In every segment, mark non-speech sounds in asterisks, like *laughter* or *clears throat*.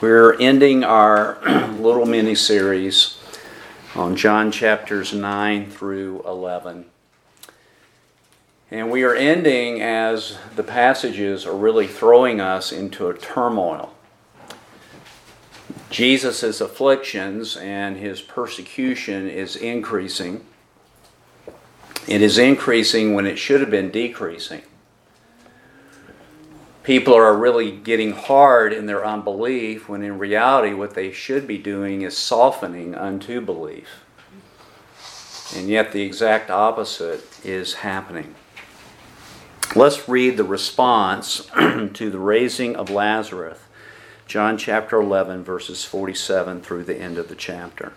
We're ending our *clears throat* little mini series on John chapters 9 through 11. And we are ending as the passages are really throwing us into a turmoil. Jesus' afflictions and his persecution is increasing. It is increasing when it should have been decreasing people are really getting hard in their unbelief when in reality what they should be doing is softening unto belief. And yet the exact opposite is happening. Let's read the response *clears throat* to the raising of Lazarus, John chapter 11, verses 47 through the end of the chapter.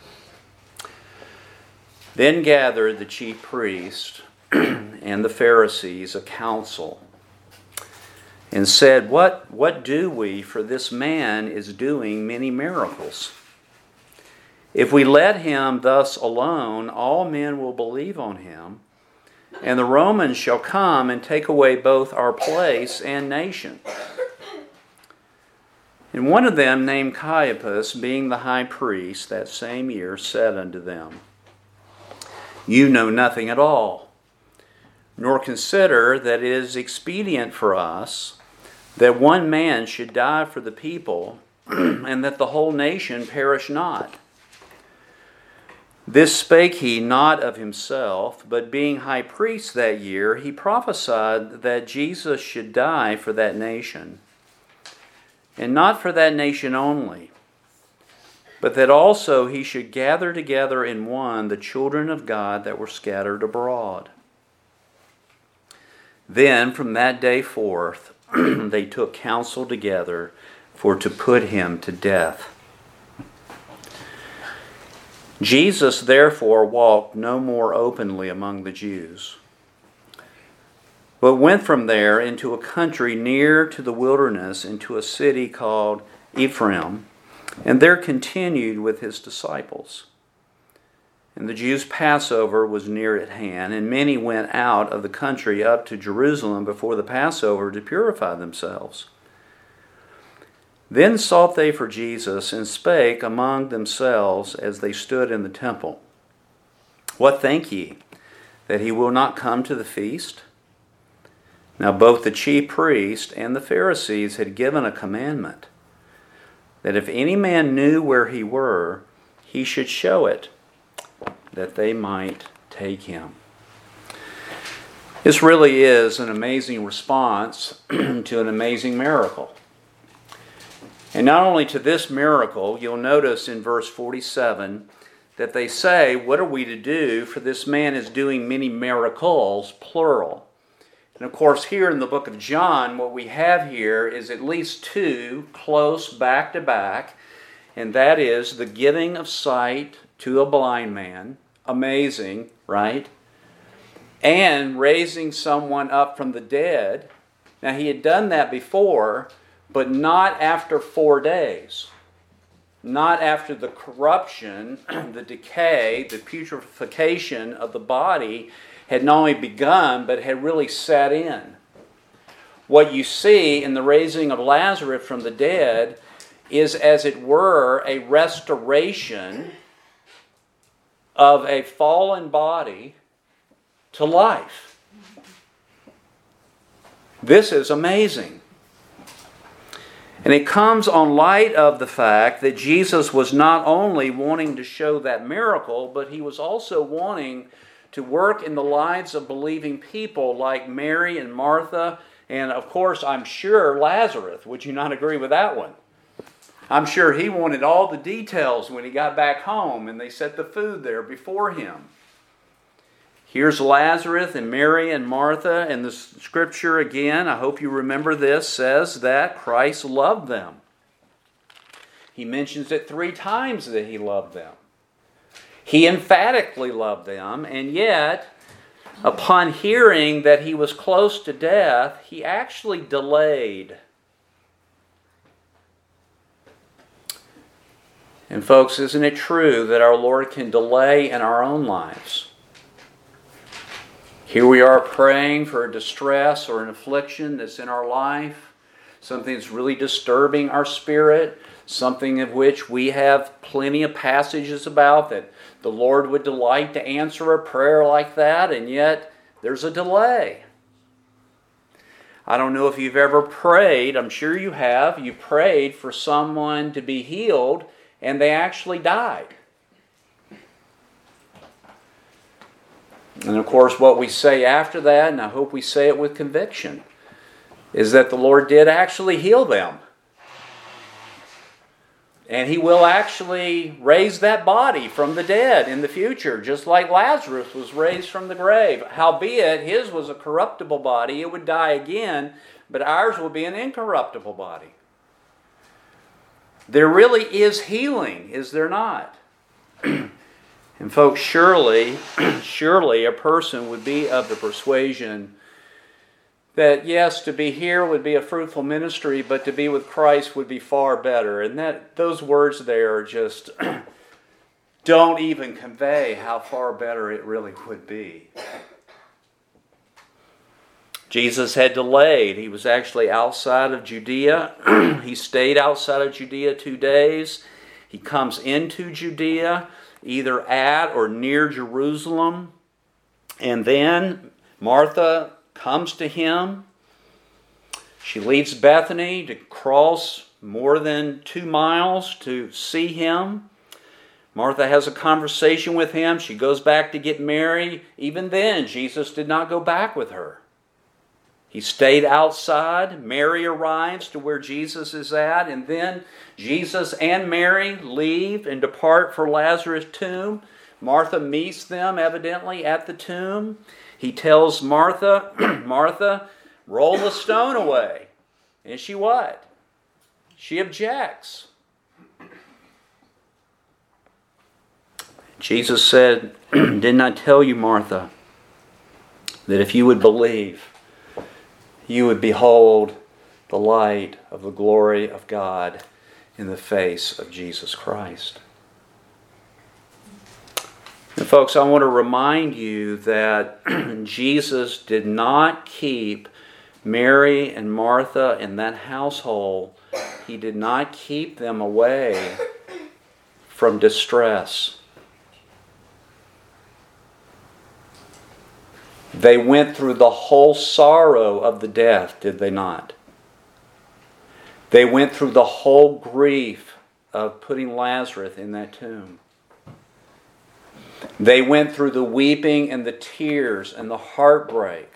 Then gathered the chief priests *clears throat* and the Pharisees a council and said, What, what do we? For this man is doing many miracles. If we let him thus alone, all men will believe on him, and the Romans shall come and take away both our place and nation. And one of them, named Caiaphas, being the high priest that same year, said unto them, You know nothing at all, nor consider that it is expedient for us that one man should die for the people, *clears throat* and that the whole nation perish not. This spake he not of himself, but being high priest that year, he prophesied that Jesus should die for that nation, and not for that nation only, but that also he should gather together in one the children of God that were scattered abroad. Then from that day forth, *clears throat* they took counsel together for to put him to death. Jesus therefore walked no more openly among the Jews, but went from there into a country near to the wilderness, into a city called Ephraim, and there continued with his disciples. And the Jews' Passover was near at hand, and many went out of the country up to Jerusalem before the Passover to purify themselves. Then sought they for Jesus, and spake among themselves as they stood in the temple What think ye, that he will not come to the feast? Now both the chief priest and the Pharisees had given a commandment that if any man knew where he were, he should show it that they might take him. This really is an amazing response *clears throat* to an amazing miracle. And not only to this miracle, you'll notice in verse 47 that they say, What are we to do? For this man is doing many miracles, plural. And of course, here in the book of John, what we have here is at least two close back to back, and that is the giving of sight to a blind man amazing, right? And raising someone up from the dead. Now, he had done that before, but not after four days. Not after the corruption, *clears throat* the decay, the putrefaction of the body had not only begun, but had really set in. What you see in the raising of Lazarus from the dead is, as it were, a restoration of a fallen body to life. This is amazing. And it comes on light of the fact that Jesus was not only wanting to show that miracle, but he was also wanting to work in the lives of believing people like Mary and Martha, and of course, I'm sure Lazarus. Would you not agree with that one? I'm sure he wanted all the details when he got back home and they set the food there before him. Here's Lazarus and Mary and Martha, and the scripture again, I hope you remember this, says that Christ loved them. He mentions it three times that he loved them. He emphatically loved them, and yet, upon hearing that he was close to death, he actually delayed And, folks, isn't it true that our Lord can delay in our own lives? Here we are praying for a distress or an affliction that's in our life, something that's really disturbing our spirit, something of which we have plenty of passages about that the Lord would delight to answer a prayer like that, and yet there's a delay. I don't know if you've ever prayed, I'm sure you have. You prayed for someone to be healed and they actually died. And of course, what we say after that, and I hope we say it with conviction, is that the Lord did actually heal them. And he will actually raise that body from the dead in the future, just like Lazarus was raised from the grave. Howbeit, his was a corruptible body, it would die again, but ours will be an incorruptible body. There really is healing, is there not? *clears throat* and folks, surely, *clears throat* surely a person would be of the persuasion that yes, to be here would be a fruitful ministry, but to be with Christ would be far better. And that those words there just *clears throat* don't even convey how far better it really would be. Jesus had delayed. He was actually outside of Judea. *clears throat* he stayed outside of Judea two days. He comes into Judea, either at or near Jerusalem. And then Martha comes to him. She leaves Bethany to cross more than two miles to see him. Martha has a conversation with him. She goes back to get Mary. Even then, Jesus did not go back with her. He stayed outside. Mary arrives to where Jesus is at, and then Jesus and Mary leave and depart for Lazarus' tomb. Martha meets them evidently at the tomb. He tells Martha, *clears throat* Martha, roll the stone away. And she what? She objects. Jesus said, *clears throat* Didn't I tell you, Martha, that if you would believe, you would behold the light of the glory of God in the face of Jesus Christ? And folks, I want to remind you that *clears throat* Jesus did not keep Mary and Martha in that household, He did not keep them away from distress. They went through the whole sorrow of the death, did they not? They went through the whole grief of putting Lazarus in that tomb. They went through the weeping and the tears and the heartbreak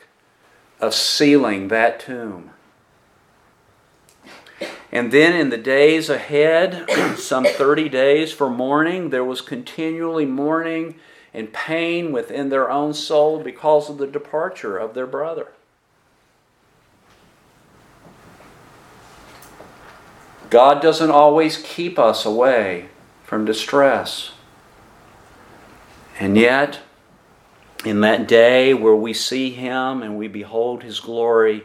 of sealing that tomb. And then in the days ahead, *clears throat* some 30 days for mourning, there was continually mourning and pain within their own soul because of the departure of their brother. God doesn't always keep us away from distress. And yet, in that day where we see Him and we behold His glory,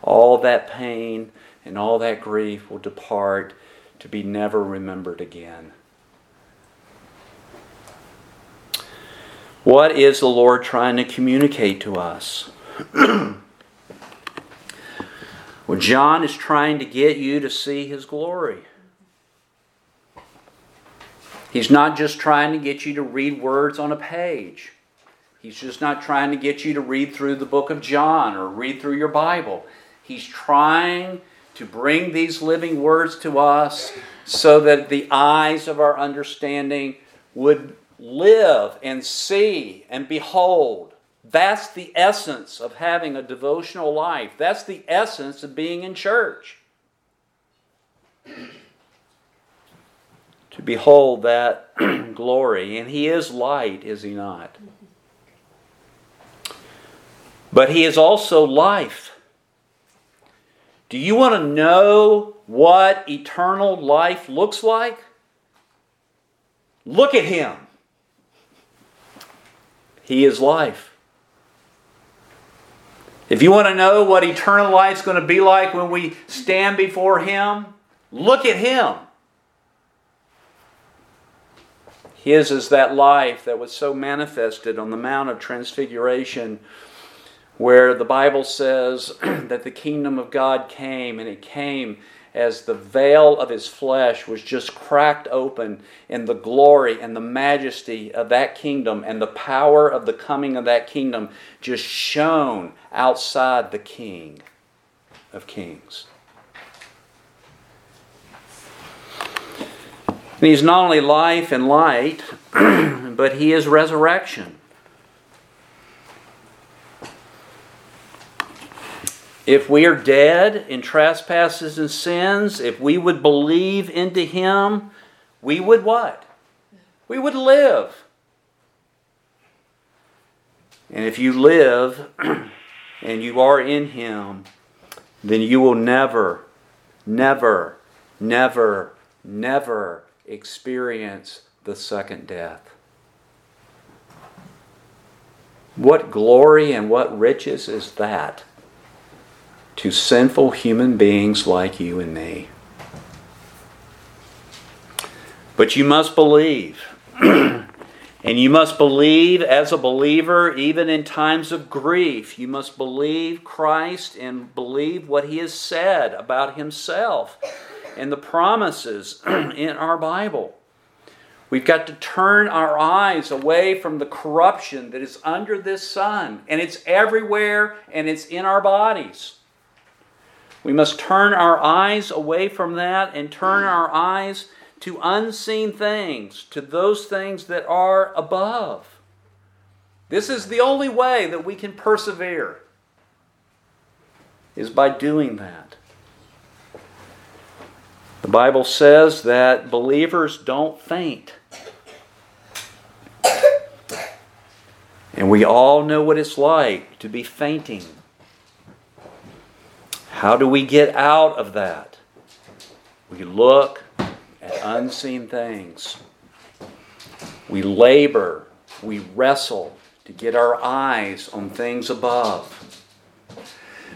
all that pain and all that grief will depart to be never remembered again. What is the Lord trying to communicate to us? *clears throat* well, John is trying to get you to see His glory. He's not just trying to get you to read words on a page. He's just not trying to get you to read through the book of John or read through your Bible. He's trying to bring these living words to us so that the eyes of our understanding would live and see and behold. That's the essence of having a devotional life. That's the essence of being in church. to behold that *clears throat* glory. And He is light, is He not? But He is also life. Do you want to know what eternal life looks like? Look at Him. He is life. If you want to know what eternal life is going to be like when we stand before Him, look at Him. His is that life that was so manifested on the Mount of Transfiguration where the Bible says *clears throat* that the kingdom of God came, and it came as the veil of his flesh was just cracked open, and the glory and the majesty of that kingdom and the power of the coming of that kingdom just shone outside the King of Kings. And he's not only life and light, *clears throat* but he is resurrection. If we are dead in trespasses and sins, if we would believe into him, we would what? We would live. And if you live *clears throat* and you are in him, then you will never, never, never, never experience the second death. What glory and what riches is that to sinful human beings like you and me? But you must believe. *clears throat* and you must believe as a believer, even in times of grief. You must believe Christ and believe what He has said about Himself and the promises *clears throat* in our Bible. We've got to turn our eyes away from the corruption that is under this sun, and it's everywhere and it's in our bodies. We must turn our eyes away from that and turn our eyes to unseen things, to those things that are above. This is the only way that we can persevere, is by doing that. The Bible says that believers don't faint. And we all know what it's like to be fainting. How do we get out of that? We look at unseen things. We labor, we wrestle to get our eyes on things above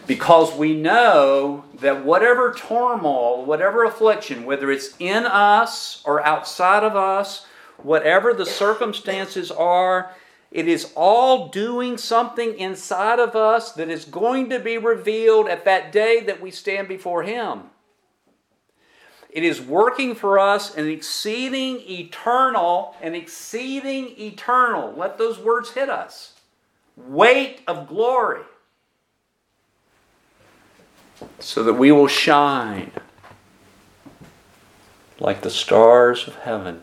because we know that whatever turmoil, whatever affliction, whether it's in us or outside of us, whatever the circumstances are, it is all doing something inside of us that is going to be revealed at that day that we stand before Him. It is working for us an exceeding eternal, an exceeding eternal, let those words hit us, weight of glory so that we will shine like the stars of heaven.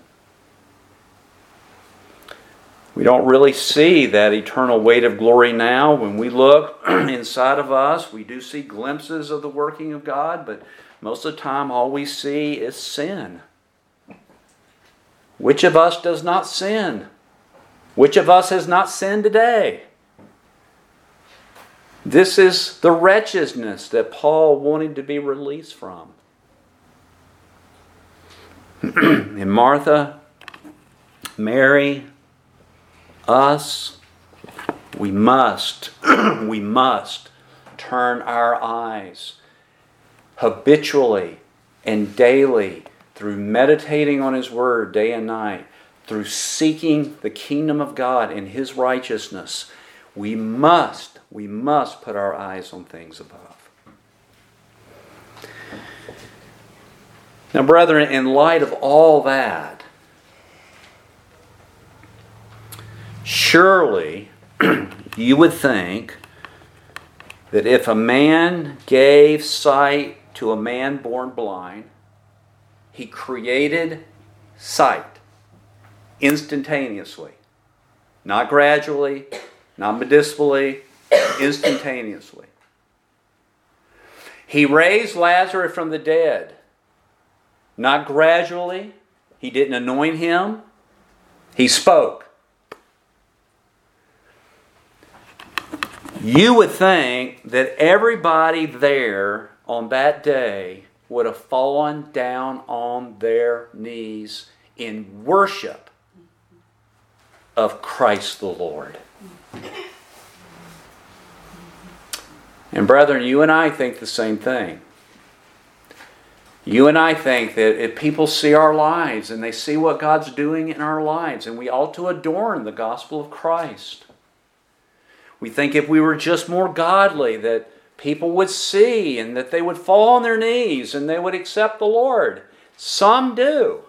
We don't really see that eternal weight of glory now. When we look *clears throat* inside of us, we do see glimpses of the working of God, but most of the time, all we see is sin. Which of us does not sin? Which of us has not sinned today? This is the wretchedness that Paul wanted to be released from. *clears throat* and Martha, Mary, us, we must, *clears throat* we must turn our eyes habitually and daily through meditating on His Word day and night, through seeking the kingdom of God and His righteousness. We must we must put our eyes on things above. Now, brethren, in light of all that, surely *clears throat* you would think that if a man gave sight to a man born blind, he created sight instantaneously, not gradually, not medicinally, *coughs* instantaneously. He raised Lazarus from the dead, not gradually. He didn't anoint him, he spoke. You would think that everybody there on that day would have fallen down on their knees in worship of Christ the Lord. And brethren, you and I think the same thing. You and I think that if people see our lives and they see what God's doing in our lives, and we ought to adorn the gospel of Christ. We think if we were just more godly, that people would see and that they would fall on their knees and they would accept the Lord. Some do.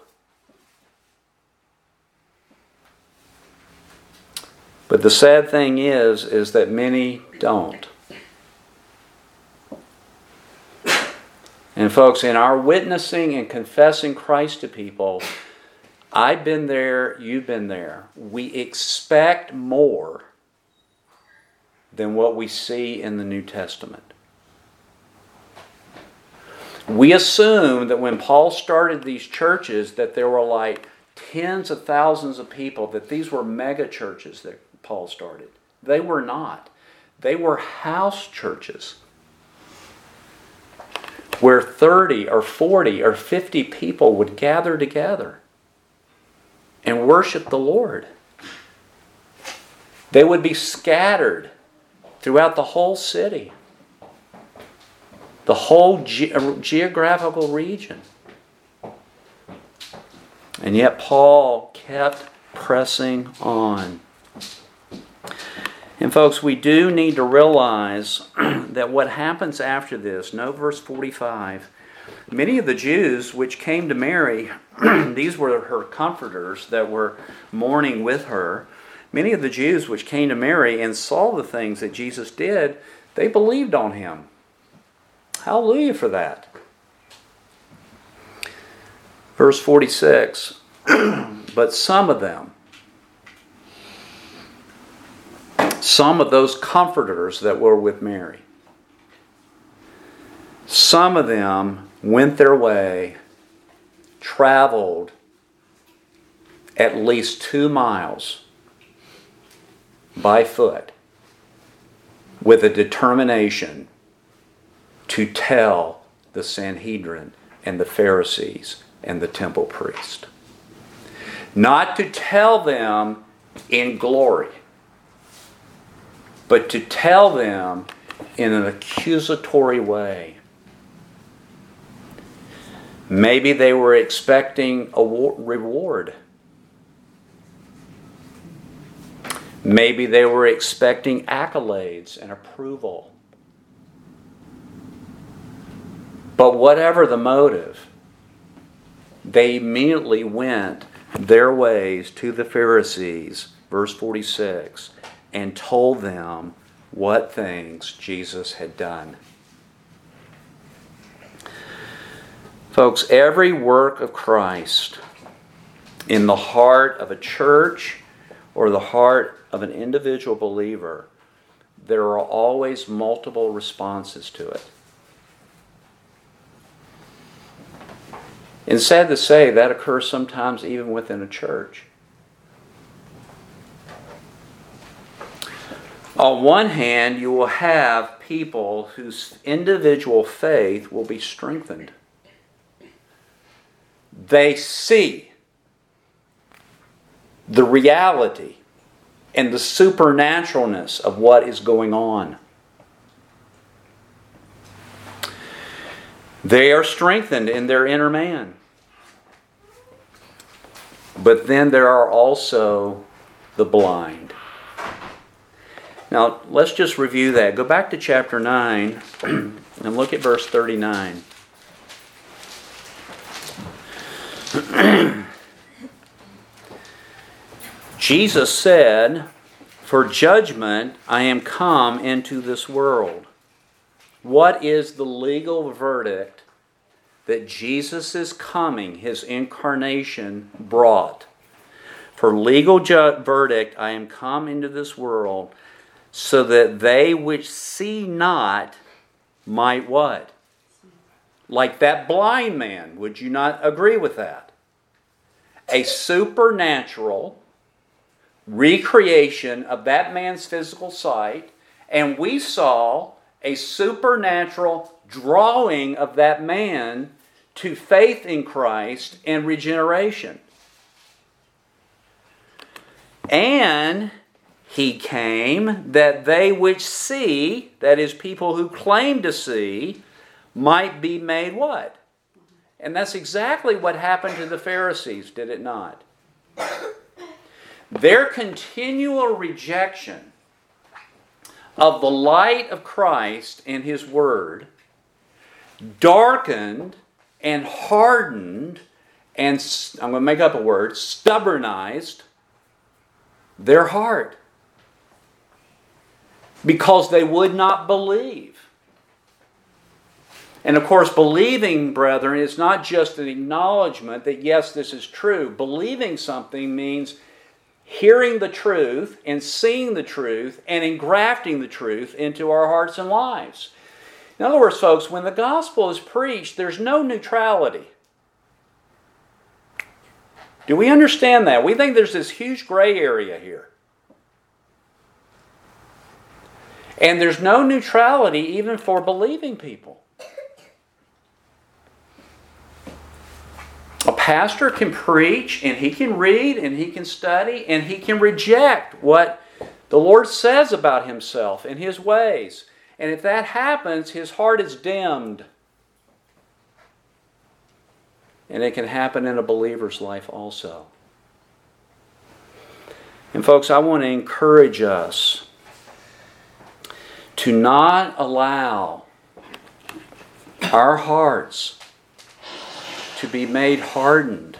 But the sad thing is is that many don't. And folks, in our witnessing and confessing Christ to people, I've been there, you've been there. We expect more than what we see in the New Testament. We assume that when Paul started these churches that there were like tens of thousands of people, that these were mega churches that Paul started. They were not. They were house churches where 30 or 40 or 50 people would gather together and worship the Lord. They would be scattered throughout the whole city, the whole ge- uh, geographical region. And yet, Paul kept pressing on. And, folks, we do need to realize *clears throat* that what happens after this, no verse 45, many of the Jews which came to Mary, *clears throat* these were her comforters that were mourning with her. Many of the Jews which came to Mary and saw the things that Jesus did, they believed on him. Hallelujah for that. Verse 46 *clears throat* But some of them, some of those comforters that were with Mary, some of them went their way, traveled at least two miles by foot with a determination to tell the Sanhedrin and the Pharisees and the temple priest. Not to tell them in glory, but to tell them in an accusatory way. Maybe they were expecting a reward. Maybe they were expecting accolades and approval. But whatever the motive, they immediately went their ways to the Pharisees, verse 46, and told them what things Jesus had done. Folks, every work of Christ in the heart of a church or the heart of an individual believer, there are always multiple responses to it. And sad to say, that occurs sometimes even within a church. On one hand, you will have people whose individual faith will be strengthened. They see the reality and the supernaturalness of what is going on. They are strengthened in their inner man. But then there are also the blind. Now, let's just review that. Go back to chapter 9 *clears throat* and look at verse 39. *clears throat* Jesus said, For judgment I am come into this world. What is the legal verdict that Jesus' is coming, his incarnation, brought? For legal ju- verdict I am come into this world so that they which see not might what? Like that blind man. Would you not agree with that? A supernatural recreation of that man's physical sight, and we saw a supernatural drawing of that man to faith in Christ and regeneration. And he came that they which see, that is, people who claim to see, might be made what? And that's exactly what happened to the Pharisees, did it not? Their continual rejection of the light of Christ and His Word darkened and hardened and, I'm going to make up a word, stubbornized their heart because they would not believe. And of course, believing, brethren, is not just an acknowledgement that yes, this is true. Believing something means hearing the truth and seeing the truth and engrafting the truth into our hearts and lives. In other words, folks, when the gospel is preached, there's no neutrality. Do we understand that? We think there's this huge gray area here. And there's no neutrality even for believing people. Pastor can preach and he can read and he can study and he can reject what the Lord says about himself and his ways. And if that happens, his heart is dimmed. And it can happen in a believer's life also. And, folks, I want to encourage us to not allow our hearts to be made hardened,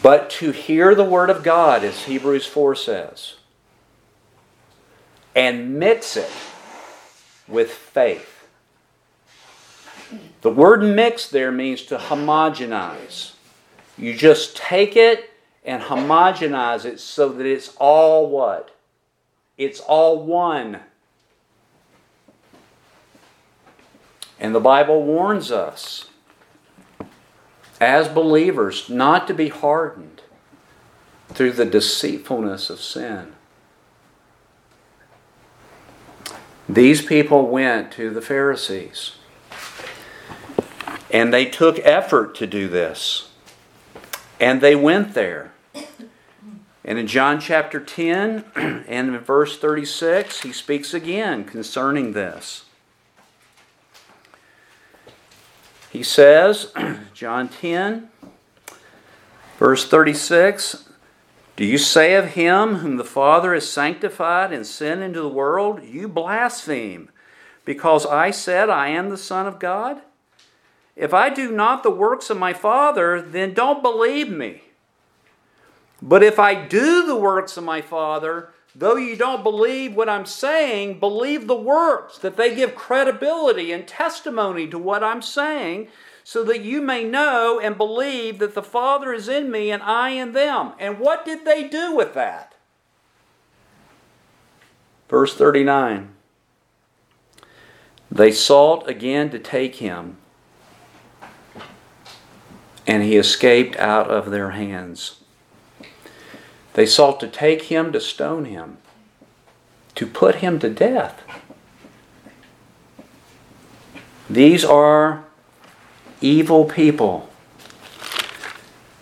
but to hear the Word of God, as Hebrews 4 says, and mix it with faith. The word mix there means to homogenize. You just take it and homogenize it so that it's all what? It's all one. And the Bible warns us as believers not to be hardened through the deceitfulness of sin. These people went to the Pharisees and they took effort to do this. And they went there. And in John chapter 10 *clears throat* and in verse 36, he speaks again concerning this. He says, *clears throat* John 10, verse 36, Do you say of him whom the Father has sanctified and sent into the world, You blaspheme, because I said I am the Son of God? If I do not the works of my Father, then don't believe me. But if I do the works of my Father, though you don't believe what I'm saying, believe the works, that they give credibility and testimony to what I'm saying, so that you may know and believe that the Father is in me and I in them. And what did they do with that? Verse 39 They sought again to take him, and he escaped out of their hands. They sought to take him to stone him, to put him to death. These are evil people.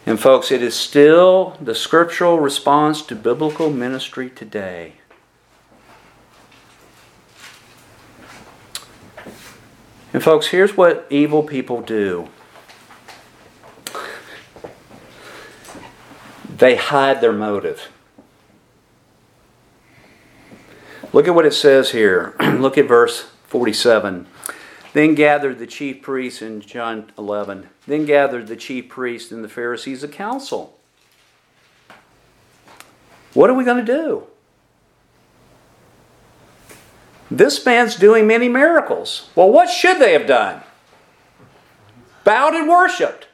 And, folks, it is still the scriptural response to biblical ministry today. And, folks, here's what evil people do They hide their motive. Look at what it says here. *clears throat* Look at verse 47. Then gathered the chief priests in John 11. Then gathered the chief priests and the Pharisees a council. What are we going to do? This man's doing many miracles. Well, what should they have done? Bowed and worshiped.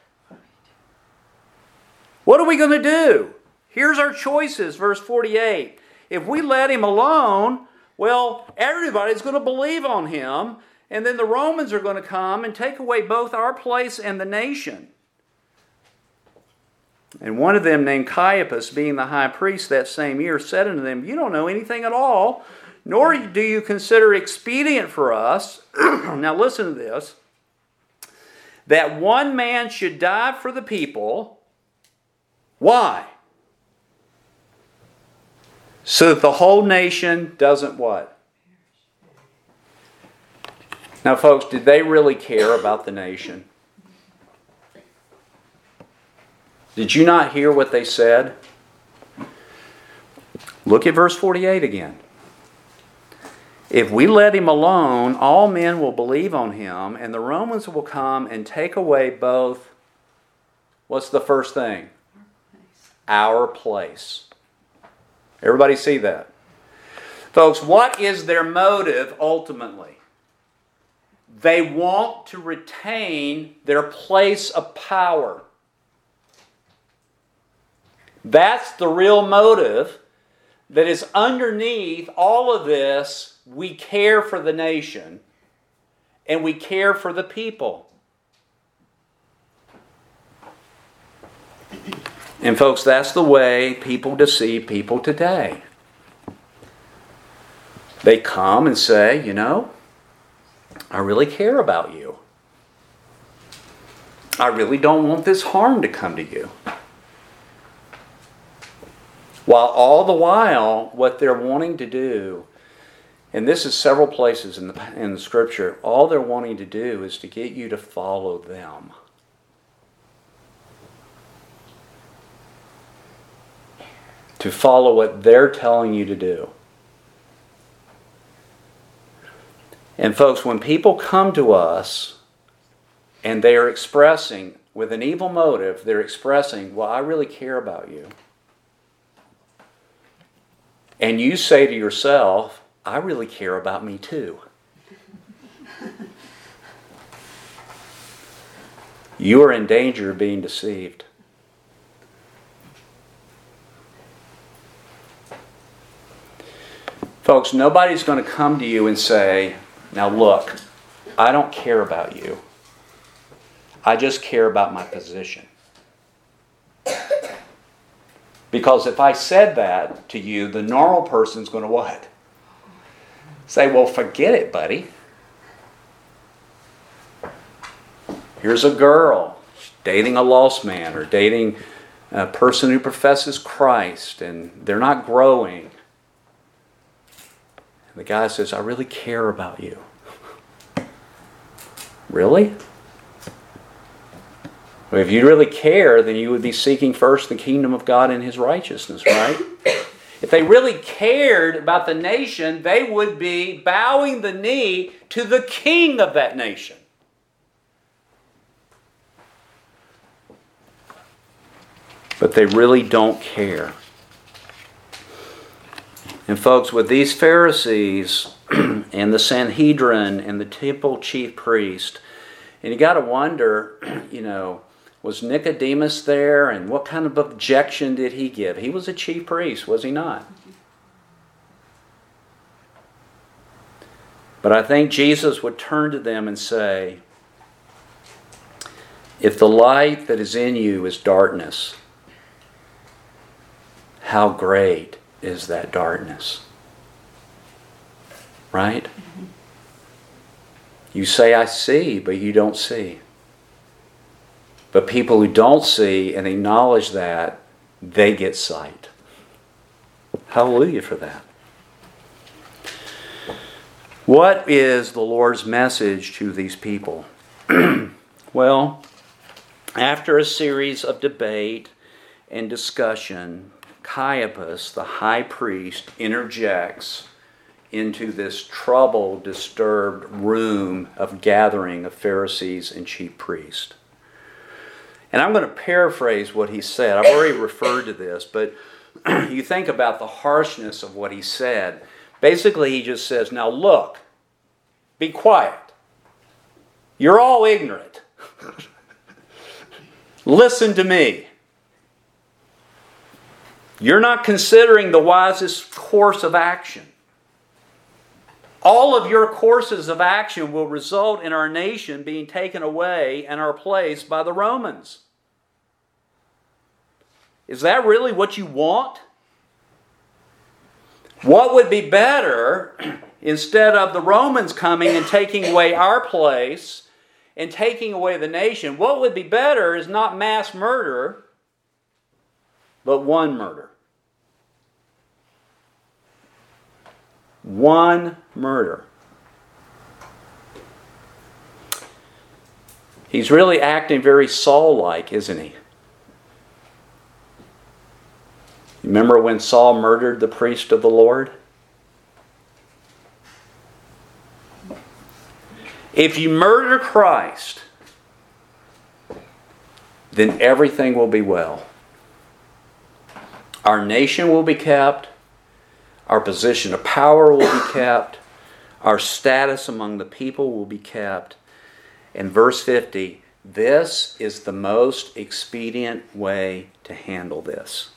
What are we going to do? Here's our choices, verse 48. If we let him alone, well, everybody's going to believe on him, and then the Romans are going to come and take away both our place and the nation. And one of them, named Caiaphas, being the high priest that same year, said unto them, You don't know anything at all, nor do you consider expedient for us. *clears throat* now listen to this that one man should die for the people why? So that the whole nation doesn't what? Now, folks, did they really care about the nation? Did you not hear what they said? Look at verse 48 again. If we let him alone, all men will believe on him, and the Romans will come and take away both. What's the first thing? Our place. Everybody see that? Folks, what is their motive ultimately? They want to retain their place of power. That's the real motive that is underneath all of this. We care for the nation and we care for the people. And, folks, that's the way people deceive people today. They come and say, you know, I really care about you. I really don't want this harm to come to you. While all the while, what they're wanting to do, and this is several places in the, in the scripture, all they're wanting to do is to get you to follow them. To follow what they're telling you to do. And, folks, when people come to us and they are expressing, with an evil motive, they're expressing, Well, I really care about you and you say to yourself, I really care about me too. *laughs* you are in danger of being deceived. Folks, nobody's going to come to you and say, Now look, I don't care about you. I just care about my position. Because if I said that to you, the normal person's going to what? Say, well, forget it, buddy. Here's a girl dating a lost man or dating a person who professes Christ and they're not growing. And the guy says, I really care about you. really? If you really care, then you would be seeking first the kingdom of God and his righteousness, right? if they really cared about the nation, they would be bowing the knee to the king of that nation. But they really don't care. And, folks, with these Pharisees *clears throat* and the Sanhedrin and the temple chief priest, and you got to wonder, *clears throat* you know, was Nicodemus there, and what kind of objection did he give? He was a chief priest, was he not? But I think Jesus would turn to them and say, If the light that is in you is darkness, how great is that darkness? Right? You say, I see, but you don't see. But people who don't see and acknowledge that, they get sight. Hallelujah for that. What is the Lord's message to these people? *clears throat* well, after a series of debate and discussion, Caiaphas, the high priest, interjects into this troubled, disturbed room of gathering of Pharisees and chief priests. And I'm going to paraphrase what he said. I've already referred to this, but *clears throat* you think about the harshness of what he said. Basically, he just says, Now look, be quiet. You're all ignorant. *laughs* Listen to me. You're not considering the wisest course of action. All of your courses of action will result in our nation being taken away and our place by the Romans. Is that really what you want? What would be better *clears throat* instead of the Romans coming and taking away our place and taking away the nation? What would be better is not mass murder, but one murder. One murder. He's really acting very Saul like, isn't he? Remember when Saul murdered the priest of the Lord? If you murder Christ, then everything will be well. Our nation will be kept, our position of power will be kept, our status among the people will be kept. In verse 50, this is the most expedient way to handle this.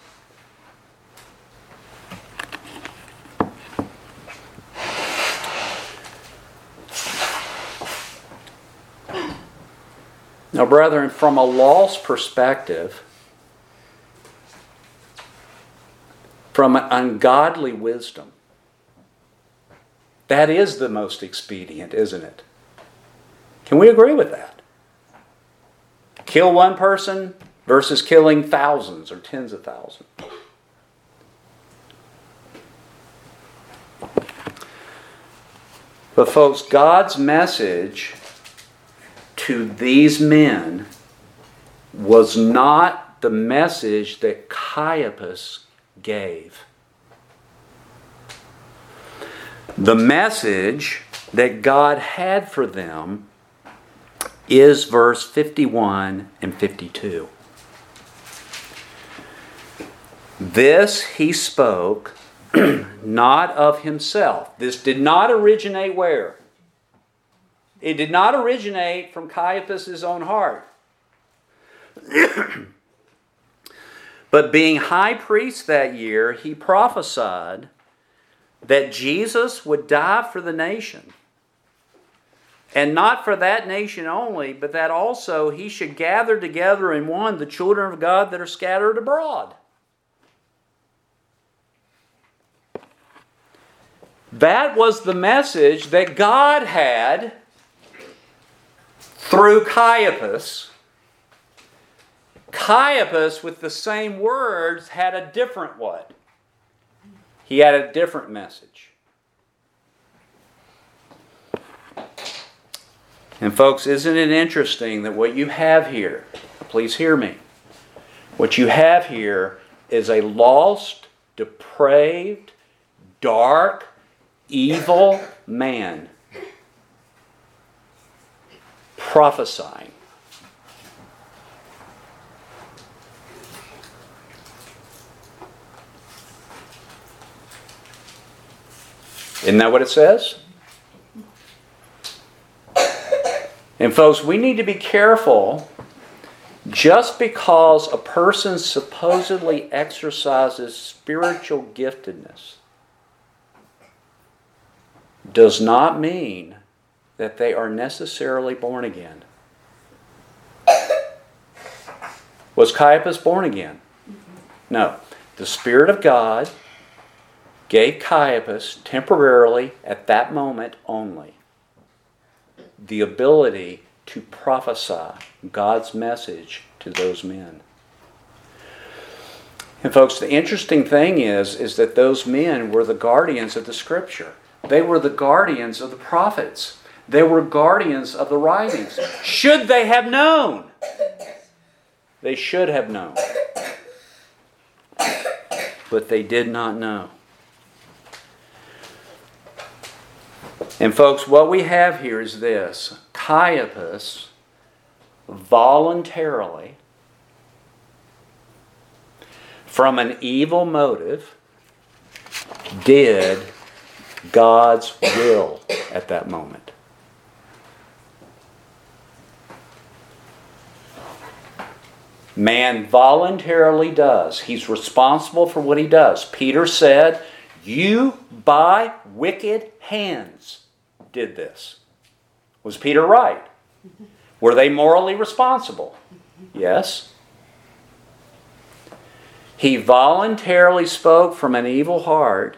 Now, brethren, from a law's perspective, from an ungodly wisdom, that is the most expedient, isn't it? Can we agree with that? Kill one person versus killing thousands or tens of thousands. But, folks, God's message to these men was not the message that Caiaphas gave. The message that God had for them is verse 51 and 52. This he spoke *clears throat* not of himself. This did not originate where? It did not originate from Caiaphas' own heart. *clears throat* but being high priest that year, he prophesied that Jesus would die for the nation. And not for that nation only, but that also he should gather together in one the children of God that are scattered abroad. That was the message that God had through Caiaphas. Caiaphas, with the same words, had a different what? He had a different message. And, folks, isn't it interesting that what you have here, please hear me, what you have here is a lost, depraved, dark, evil man prophesying. Isn't that what it says? And, folks, we need to be careful just because a person supposedly exercises spiritual giftedness does not mean that they are necessarily born again. Was Caiaphas born again? No. The Spirit of God gave Caiaphas temporarily, at that moment only, the ability to prophesy God's message to those men. And folks, the interesting thing is, is that those men were the guardians of the Scripture. They were the guardians of the prophets. They were guardians of the writings. Should they have known? They should have known. But they did not know. And, folks, what we have here is this Caiaphas voluntarily, from an evil motive, did God's will at that moment. Man voluntarily does. He's responsible for what he does. Peter said, You by wicked hands did this. Was Peter right? Were they morally responsible? Yes. He voluntarily spoke from an evil heart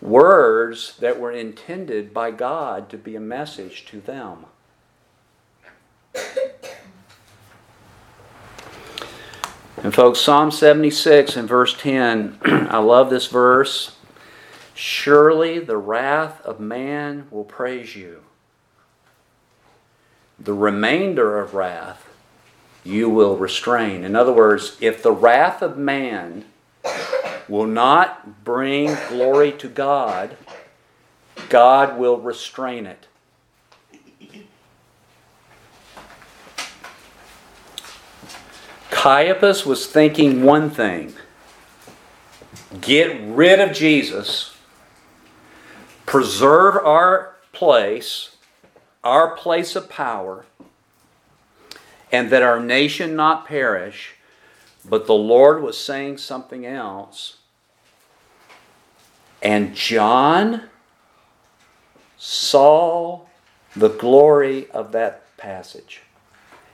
words that were intended by God to be a message to them. And folks, Psalm 76 and verse 10, *clears throat* I love this verse. Surely the wrath of man will praise you. The remainder of wrath you will restrain. In other words, if the wrath of man will not bring glory to God, God will restrain it. Caiaphas was thinking one thing get rid of Jesus, preserve our place, our place of power, and that our nation not perish. But the Lord was saying something else. And John saw the glory of that passage.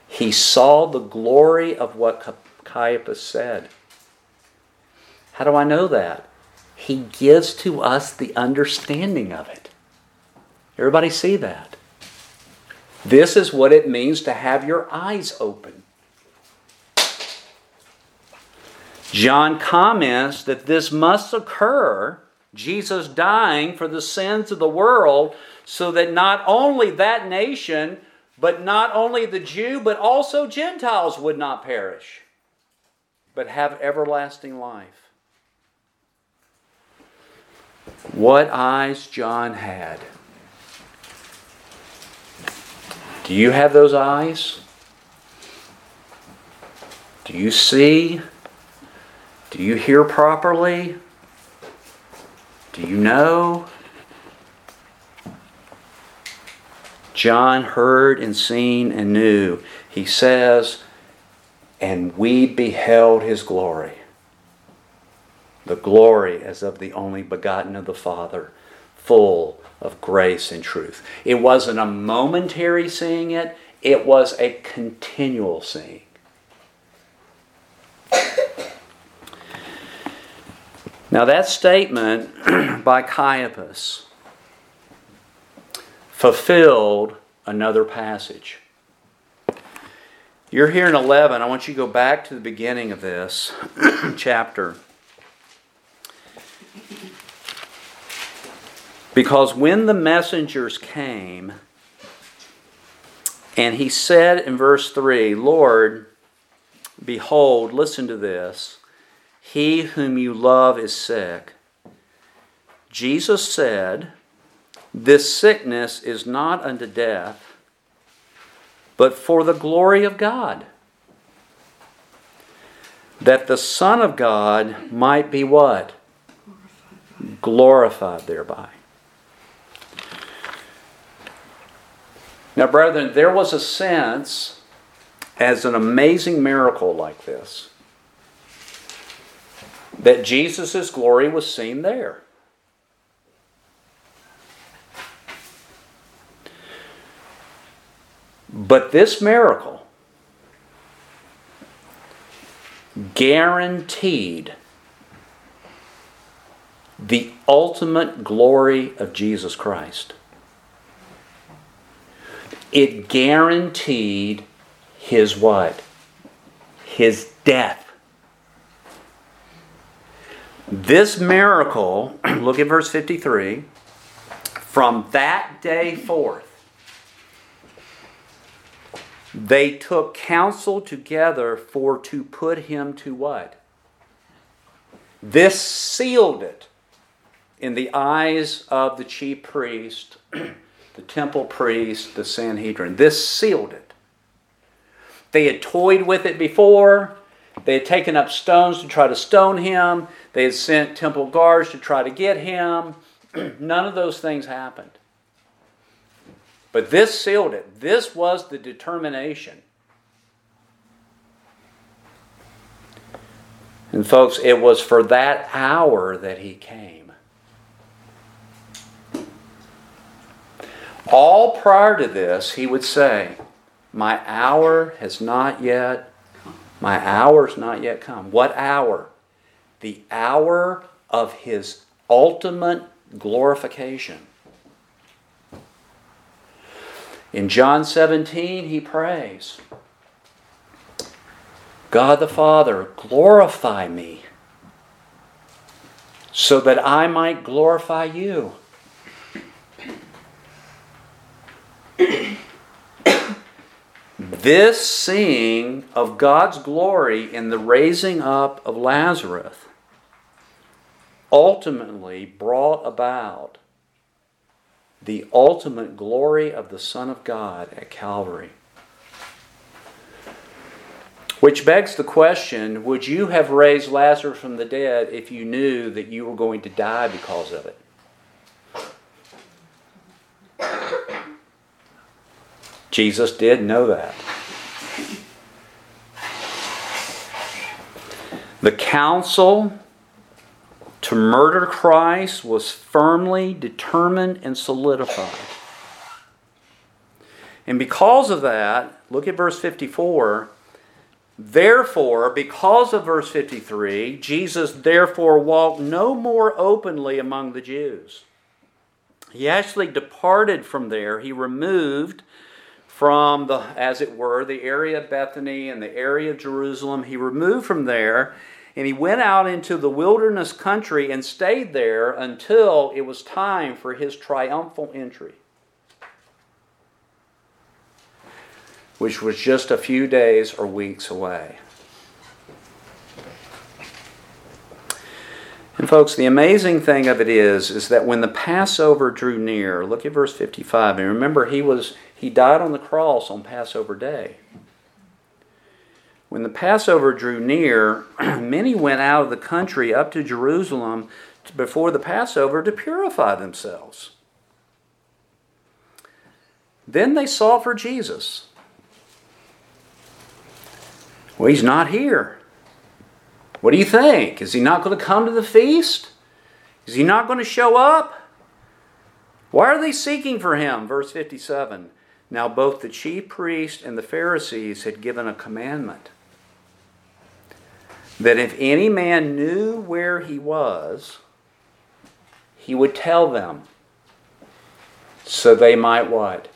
He saw the glory of what Caiaphas said. How do I know that? He gives to us the understanding of it. Everybody see that? This is what it means to have your eyes open. John comments that this must occur, Jesus dying for the sins of the world, so that not only that nation, but not only the Jew, but also Gentiles would not perish, but have everlasting life. What eyes John had. Do you have those eyes? Do you see? Do you hear properly? Do you know? John heard and seen and knew. He says, and we beheld his glory. The glory as of the only begotten of the Father, full of grace and truth. It wasn't a momentary seeing it, it was a continual seeing. Now, that statement *clears throat* by Caiaphas fulfilled another passage. You're here in 11. I want you to go back to the beginning of this *clears throat* chapter. Because when the messengers came, and he said in verse 3, Lord, behold, listen to this. He whom you love is sick. Jesus said, This sickness is not unto death, but for the glory of God, that the Son of God might be what? Glorified thereby. Now, brethren, there was a sense as an amazing miracle like this that Jesus' glory was seen there. But this miracle guaranteed the ultimate glory of Jesus Christ. It guaranteed his what? His death. This miracle, *clears throat* look at verse 53, from that day forth, they took counsel together for to put him to what? This sealed it in the eyes of the chief priest, *clears throat* the temple priest, the Sanhedrin. This sealed it. They had toyed with it before. They had taken up stones to try to stone him. They had sent temple guards to try to get him. *clears throat* None of those things happened. But this sealed it. This was the determination. And, folks, it was for that hour that he came. All prior to this, he would say, My hour has not yet, my hour's not yet come. What hour? the hour of his ultimate glorification. In John 17, he prays, God the Father, glorify me so that I might glorify you. This seeing of God's glory in the raising up of Lazarus ultimately brought about the ultimate glory of the Son of God at Calvary. Which begs the question would you have raised Lazarus from the dead if you knew that you were going to die because of it? Jesus did know that. The council to murder Christ was firmly determined and solidified. And because of that, look at verse 54. Therefore, because of verse 53, Jesus therefore walked no more openly among the Jews. He actually departed from there. He removed from the, as it were, the area of Bethany and the area of Jerusalem. He removed from there and he went out into the wilderness country and stayed there until it was time for his triumphal entry, which was just a few days or weeks away. And folks, the amazing thing of it is is that when the Passover drew near, look at verse 55. And remember he was he died on the cross on Passover day. When the Passover drew near, *clears throat* many went out of the country up to Jerusalem before the Passover to purify themselves. Then they sought for Jesus. Well, he's not here. What do you think? Is he not going to come to the feast? Is he not going to show up? Why are they seeking for him? Verse 57. Now, both the chief priests and the Pharisees had given a commandment that if any man knew where he was, he would tell them so they might what?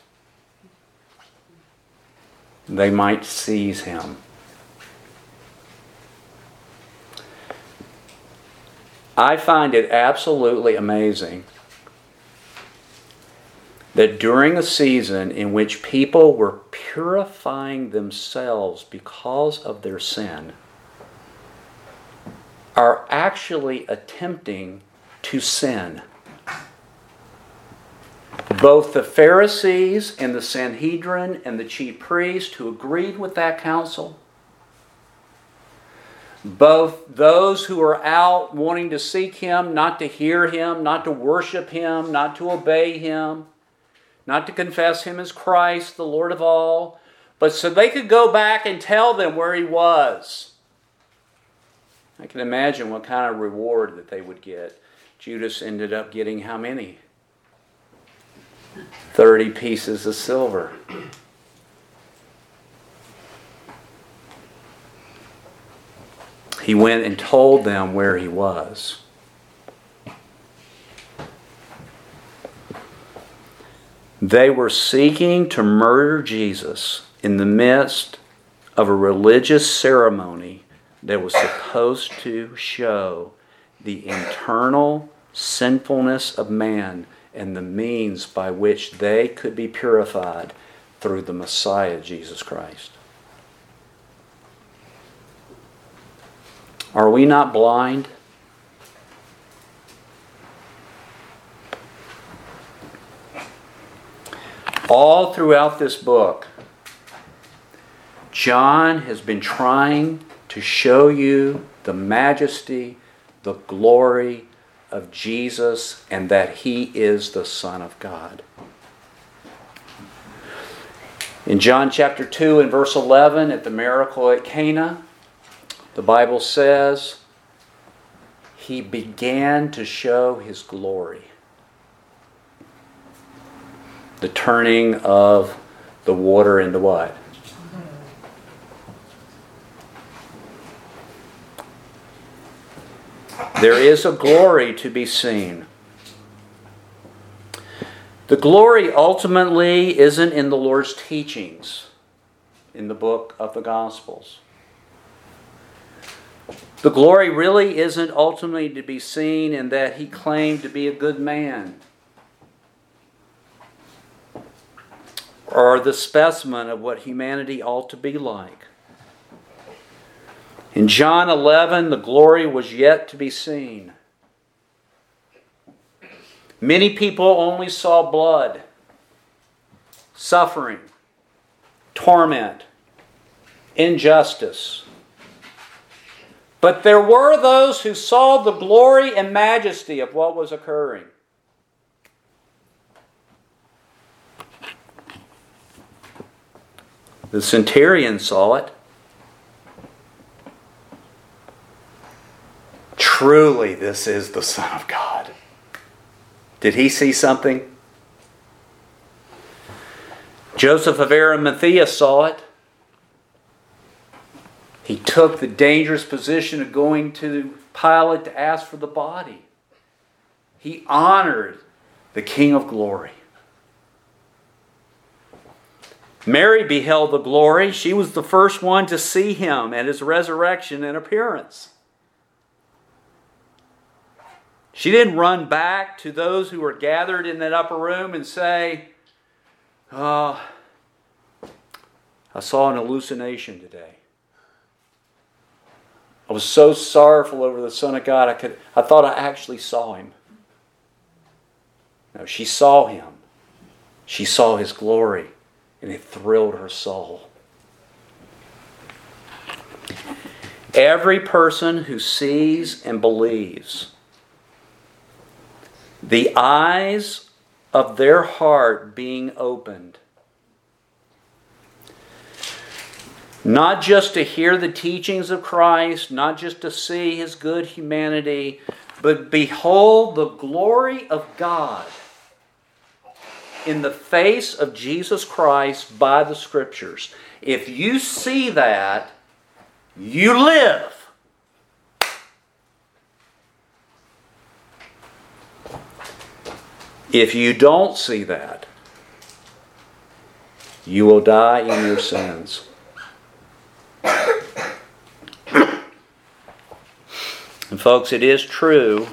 They might seize him. I find it absolutely amazing that during a season in which people were purifying themselves because of their sin, are actually attempting to sin. Both the Pharisees and the Sanhedrin and the chief priest who agreed with that council, both those who are out wanting to seek him, not to hear him, not to worship him, not to obey him, not to confess him as Christ, the Lord of all, but so they could go back and tell them where he was. I can imagine what kind of reward that they would get. Judas ended up getting how many? 30 pieces of silver. He went and told them where he was. They were seeking to murder Jesus in the midst of a religious ceremony that was supposed to show the internal sinfulness of man and the means by which they could be purified through the Messiah, Jesus Christ. Are we not blind? All throughout this book, John has been trying to show you the majesty, the glory of Jesus, and that he is the Son of God. In John chapter 2 and verse 11, at the miracle at Cana, the Bible says, He began to show His glory. The turning of the water into what? There is a glory to be seen. The glory ultimately isn't in the Lord's teachings in the book of the Gospels. The glory really isn't ultimately to be seen in that he claimed to be a good man or the specimen of what humanity ought to be like. In John 11, the glory was yet to be seen. Many people only saw blood, suffering, torment, injustice. But there were those who saw the glory and majesty of what was occurring. The centurion saw it. Truly, this is the Son of God. Did he see something? Joseph of Arimathea saw it. He took the dangerous position of going to Pilate to ask for the body. He honored the King of glory. Mary beheld the glory. She was the first one to see him at his resurrection and appearance. She didn't run back to those who were gathered in that upper room and say, Oh, I saw an hallucination today. I was so sorrowful over the Son of God, I, could, I thought I actually saw him. No, she saw him. She saw his glory and it thrilled her soul. Every person who sees and believes, the eyes of their heart being opened, not just to hear the teachings of Christ, not just to see his good humanity, but behold the glory of God in the face of Jesus Christ by the Scriptures. If you see that, you live. If you don't see that, you will die in your sins. And, folks, it is true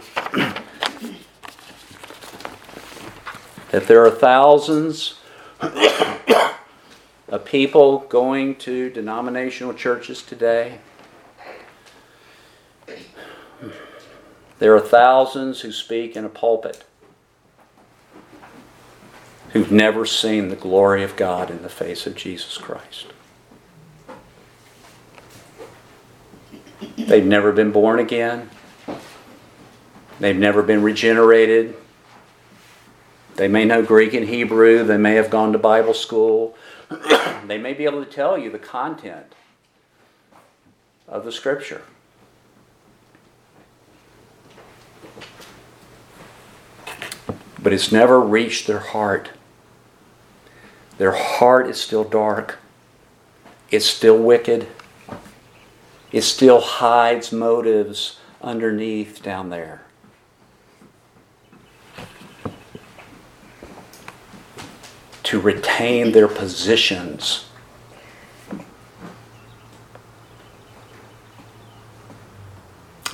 that there are thousands *coughs* of people going to denominational churches today. There are thousands who speak in a pulpit who've never seen the glory of God in the face of Jesus Christ. They've never been born again. They've never been regenerated. They may know Greek and Hebrew. They may have gone to Bible school. *clears throat* they may be able to tell you the content of the Scripture. But it's never reached their heart. Their heart is still dark. It's still wicked. It still hides motives underneath down there. To retain their positions.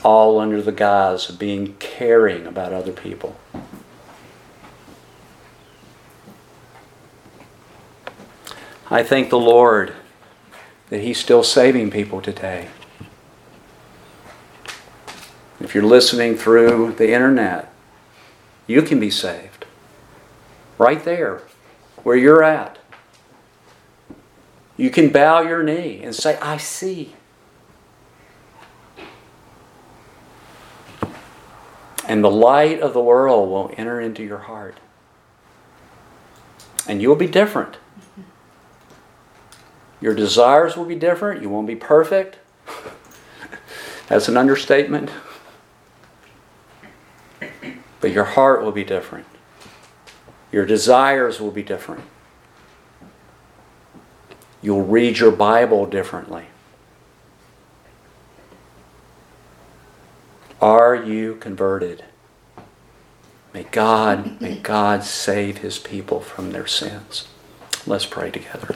All under the guise of being caring about other people. I thank the Lord that He's still saving people today. If you're listening through the internet, you can be saved. Right there where you're at. You can bow your knee and say, I see. And the light of the world will enter into your heart. And you'll be different. Your desires will be different. You won't be perfect. *laughs* That's an understatement. But your heart will be different. Your desires will be different. You'll read your Bible differently. Are you converted? May God, may God save his people from their sins. Let's pray together.